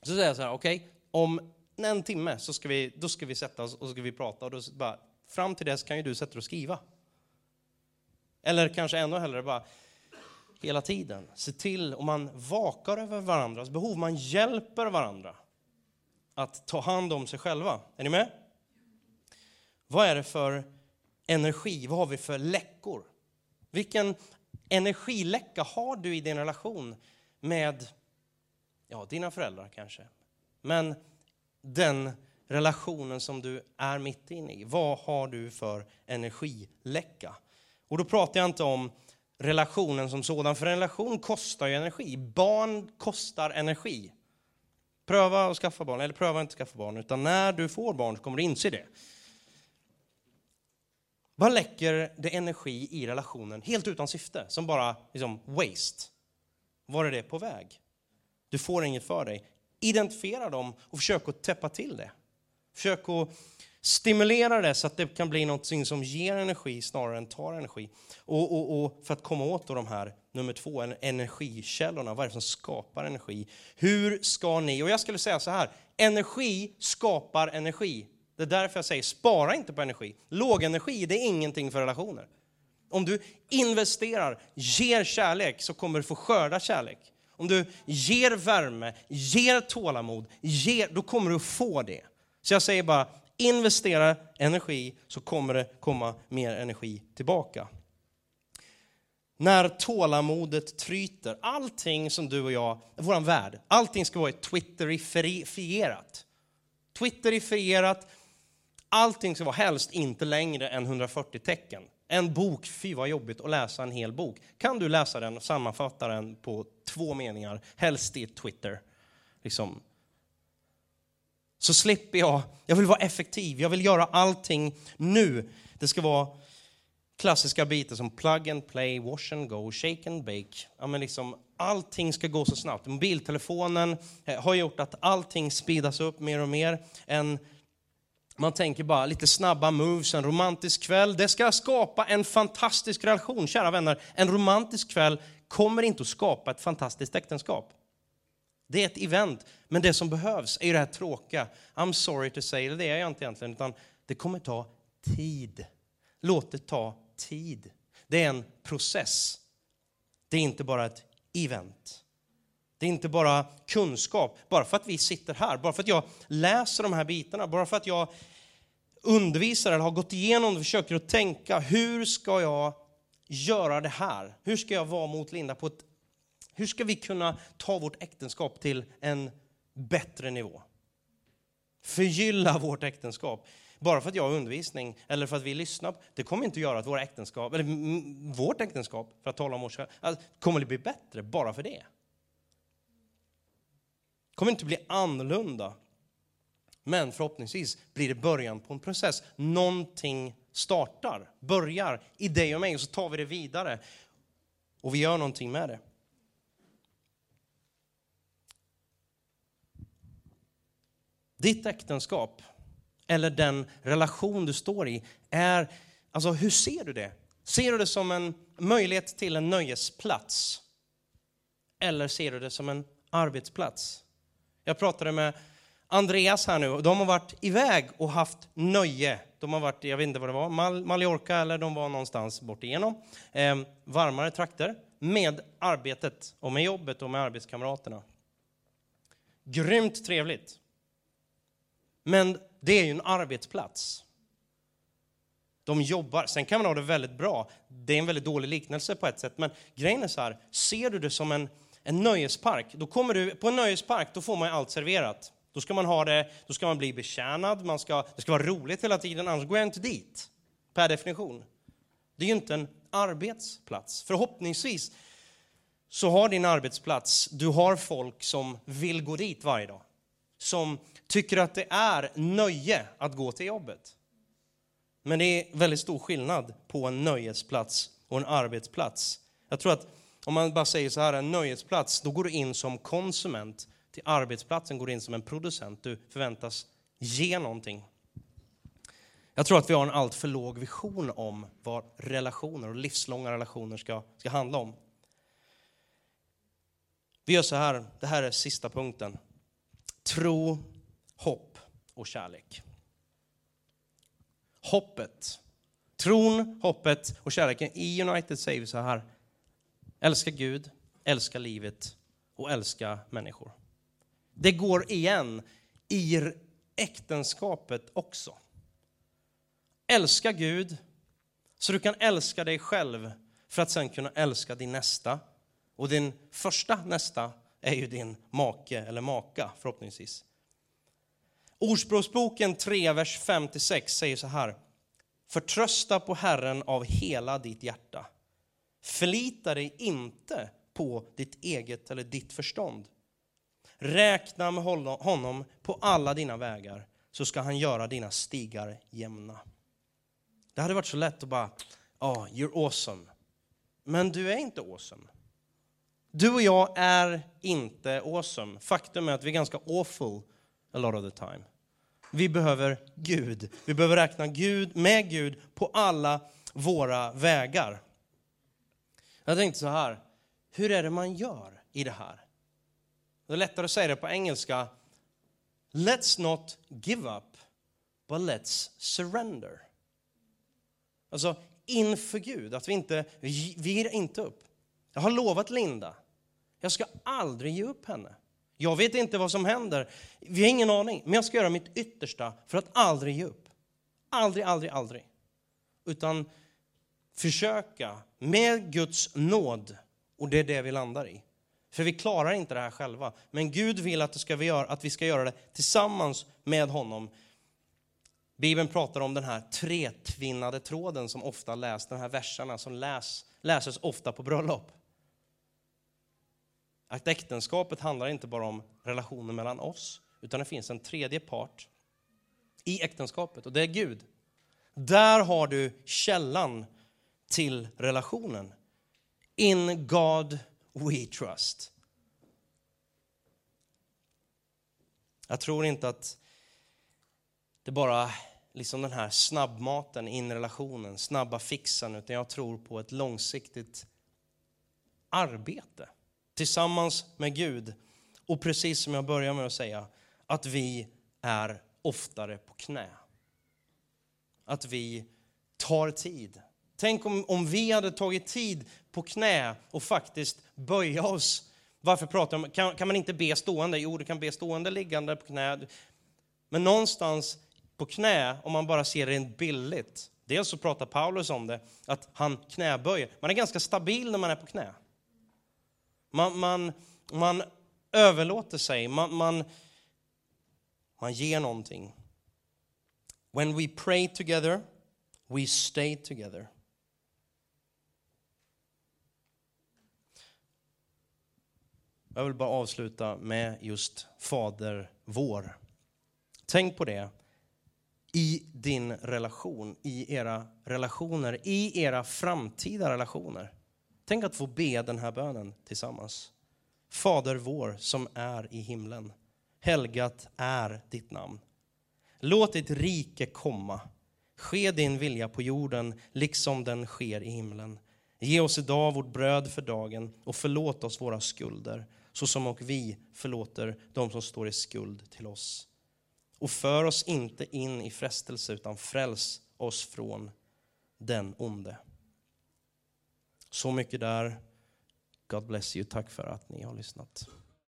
Så säger jag så här, okej, okay, om en timme så ska vi, då ska vi sätta oss och ska vi prata och då bara, fram till dess kan ju du sätta dig och skriva. Eller kanske ännu hellre bara, hela tiden. Se till om man vakar över varandras behov, man hjälper varandra att ta hand om sig själva. Är ni med? Vad är det för energi? Vad har vi för läckor? Vilken energiläcka har du i din relation med ja, dina föräldrar kanske. Men den relationen som du är mitt inne i, vad har du för energiläcka? Och då pratar jag inte om relationen som sådan, för en relation kostar ju energi. Barn kostar energi. Pröva att skaffa barn, eller pröva inte att skaffa barn, utan när du får barn så kommer du inse det. Vad läcker det energi i relationen helt utan syfte, som bara liksom waste? Var är det på väg? Du får inget för dig. Identifiera dem och försök att täppa till det. Försök att stimulera det så att det kan bli något som ger energi snarare än tar energi. Och, och, och för att komma åt de här, nummer två, energikällorna. Vad är det som skapar energi? Hur ska ni, och jag skulle säga så här, energi skapar energi. Det är därför jag säger, spara inte på energi. Låg energi, det är ingenting för relationer. Om du investerar, ger kärlek, så kommer du få skörda kärlek. Om du ger värme, ger tålamod, ger, då kommer du få det. Så jag säger bara, investera energi så kommer det komma mer energi tillbaka. När tålamodet tryter, allting som du och jag, vår värld, allting ska vara twitterifierat. Twitterifierat, allting ska vara helst inte längre än 140 tecken. En bok, fy vad jobbigt att läsa en hel bok. Kan du läsa den och sammanfatta den på två meningar, helst i Twitter. Liksom. Så slipper jag, jag vill vara effektiv, jag vill göra allting nu. Det ska vara klassiska bitar som plug and play, wash and go, shake and bake. Ja, men liksom, allting ska gå så snabbt. Mobiltelefonen eh, har gjort att allting speedas upp mer och mer. En man tänker bara lite snabba moves, en romantisk kväll. Det ska skapa en fantastisk relation. Kära vänner, en romantisk kväll kommer inte att skapa ett fantastiskt äktenskap. Det är ett event, men det som behövs är ju det här tråkiga. I'm sorry to say, det är jag inte egentligen, utan det kommer ta tid. Låt det ta tid. Det är en process. Det är inte bara ett event. Det är inte bara kunskap. Bara för att vi sitter här, bara för att jag läser de här bitarna, bara för att jag undervisar eller har gått igenom det, försöker att tänka, hur ska jag göra det här? Hur ska jag vara mot Linda på ett... Hur ska vi kunna ta vårt äktenskap till en bättre nivå? Förgylla vårt äktenskap. Bara för att jag har undervisning eller för att vi lyssnar, det kommer inte att göra att våra äktenskap, eller vårt äktenskap, för att tala om oss alltså, kommer att bli bättre bara för det kommer inte bli annorlunda. Men förhoppningsvis blir det början på en process. Någonting startar, börjar i dig och mig och så tar vi det vidare. Och vi gör någonting med det. Ditt äktenskap, eller den relation du står i, är, alltså hur ser du det? Ser du det som en möjlighet till en nöjesplats? Eller ser du det som en arbetsplats? Jag pratade med Andreas här nu de har varit iväg och haft nöje. De har varit, jag vet inte vad det var, Mallorca eller de var någonstans bort igenom. Eh, varmare trakter med arbetet och med jobbet och med arbetskamraterna. Grymt trevligt. Men det är ju en arbetsplats. De jobbar. Sen kan man ha det väldigt bra. Det är en väldigt dålig liknelse på ett sätt, men grejen är så här, ser du det som en en nöjespark, då kommer du, på en nöjespark då får man allt serverat. Då ska man ha det, då ska man bli betjänad, man ska, det ska vara roligt hela tiden, annars går jag inte dit. Per definition. Det är ju inte en arbetsplats. Förhoppningsvis så har din arbetsplats, du har folk som vill gå dit varje dag. Som tycker att det är nöje att gå till jobbet. Men det är väldigt stor skillnad på en nöjesplats och en arbetsplats. Jag tror att om man bara säger så här, en nöjesplats, då går du in som konsument. Till arbetsplatsen går in som en producent. Du förväntas ge någonting. Jag tror att vi har en allt för låg vision om vad relationer och livslånga relationer ska, ska handla om. Vi gör så här, det här är sista punkten. Tro, hopp och kärlek. Hoppet. Tron, hoppet och kärleken. I United säger vi så här. Älska Gud, älska livet och älska människor. Det går igen i äktenskapet också. Älska Gud så du kan älska dig själv. för att sen kunna älska din nästa. Och din första nästa är ju din make eller maka förhoppningsvis. Ordspråksboken 3, vers 5-6 säger så här. Förtrösta på Herren av hela ditt hjärta. Förlita dig inte på ditt eget eller ditt förstånd. Räkna med honom på alla dina vägar så ska han göra dina stigar jämna. Det hade varit så lätt att bara, oh, you're awesome. Men du är inte awesome. Du och jag är inte awesome. Faktum är att vi är ganska awful a lot of the time. Vi behöver Gud. Vi behöver räkna Gud med Gud på alla våra vägar. Jag tänkte så här, hur är det man gör i det här? Det är lättare att säga det på engelska. Let's not give up, but let's surrender. Alltså inför Gud, att vi inte, vi ger inte upp. Jag har lovat Linda, jag ska aldrig ge upp henne. Jag vet inte vad som händer, vi har ingen aning, men jag ska göra mitt yttersta för att aldrig ge upp. Aldrig, aldrig, aldrig. Utan försöka med Guds nåd, och det är det vi landar i. För vi klarar inte det här själva. Men Gud vill att, det ska vi, göra, att vi ska göra det tillsammans med honom. Bibeln pratar om den här tretvinnade tråden som ofta läses, de här verserna som läs, läses ofta på bröllop. Att äktenskapet handlar inte bara om relationen mellan oss, utan det finns en tredje part i äktenskapet och det är Gud. Där har du källan till relationen. In God we trust. Jag tror inte att det bara liksom den här snabbmaten in i relationen, snabba fixen, utan jag tror på ett långsiktigt arbete tillsammans med Gud. Och precis som jag börjar med att säga, att vi är oftare på knä. Att vi tar tid. Tänk om, om vi hade tagit tid på knä och faktiskt böja oss. Varför pratar man, kan, kan man inte be stående? Jo, du kan be stående, liggande, på knä. Men någonstans på knä, om man bara ser det rent billigt. Dels så pratar Paulus om det, att han knäböjer. Man är ganska stabil när man är på knä. Man, man, man överlåter sig, man, man, man ger någonting. When we pray together, we stay together. Jag vill bara avsluta med just Fader vår. Tänk på det i din relation, i era relationer, i era framtida relationer. Tänk att få be den här bönen tillsammans. Fader vår som är i himlen. Helgat är ditt namn. Låt ditt rike komma. Ske din vilja på jorden liksom den sker i himlen. Ge oss idag vårt bröd för dagen och förlåt oss våra skulder så som och vi förlåter de som står i skuld till oss. Och för oss inte in i frestelse utan fräls oss från den onde. Så mycket där. God bless you. Tack för att ni har lyssnat.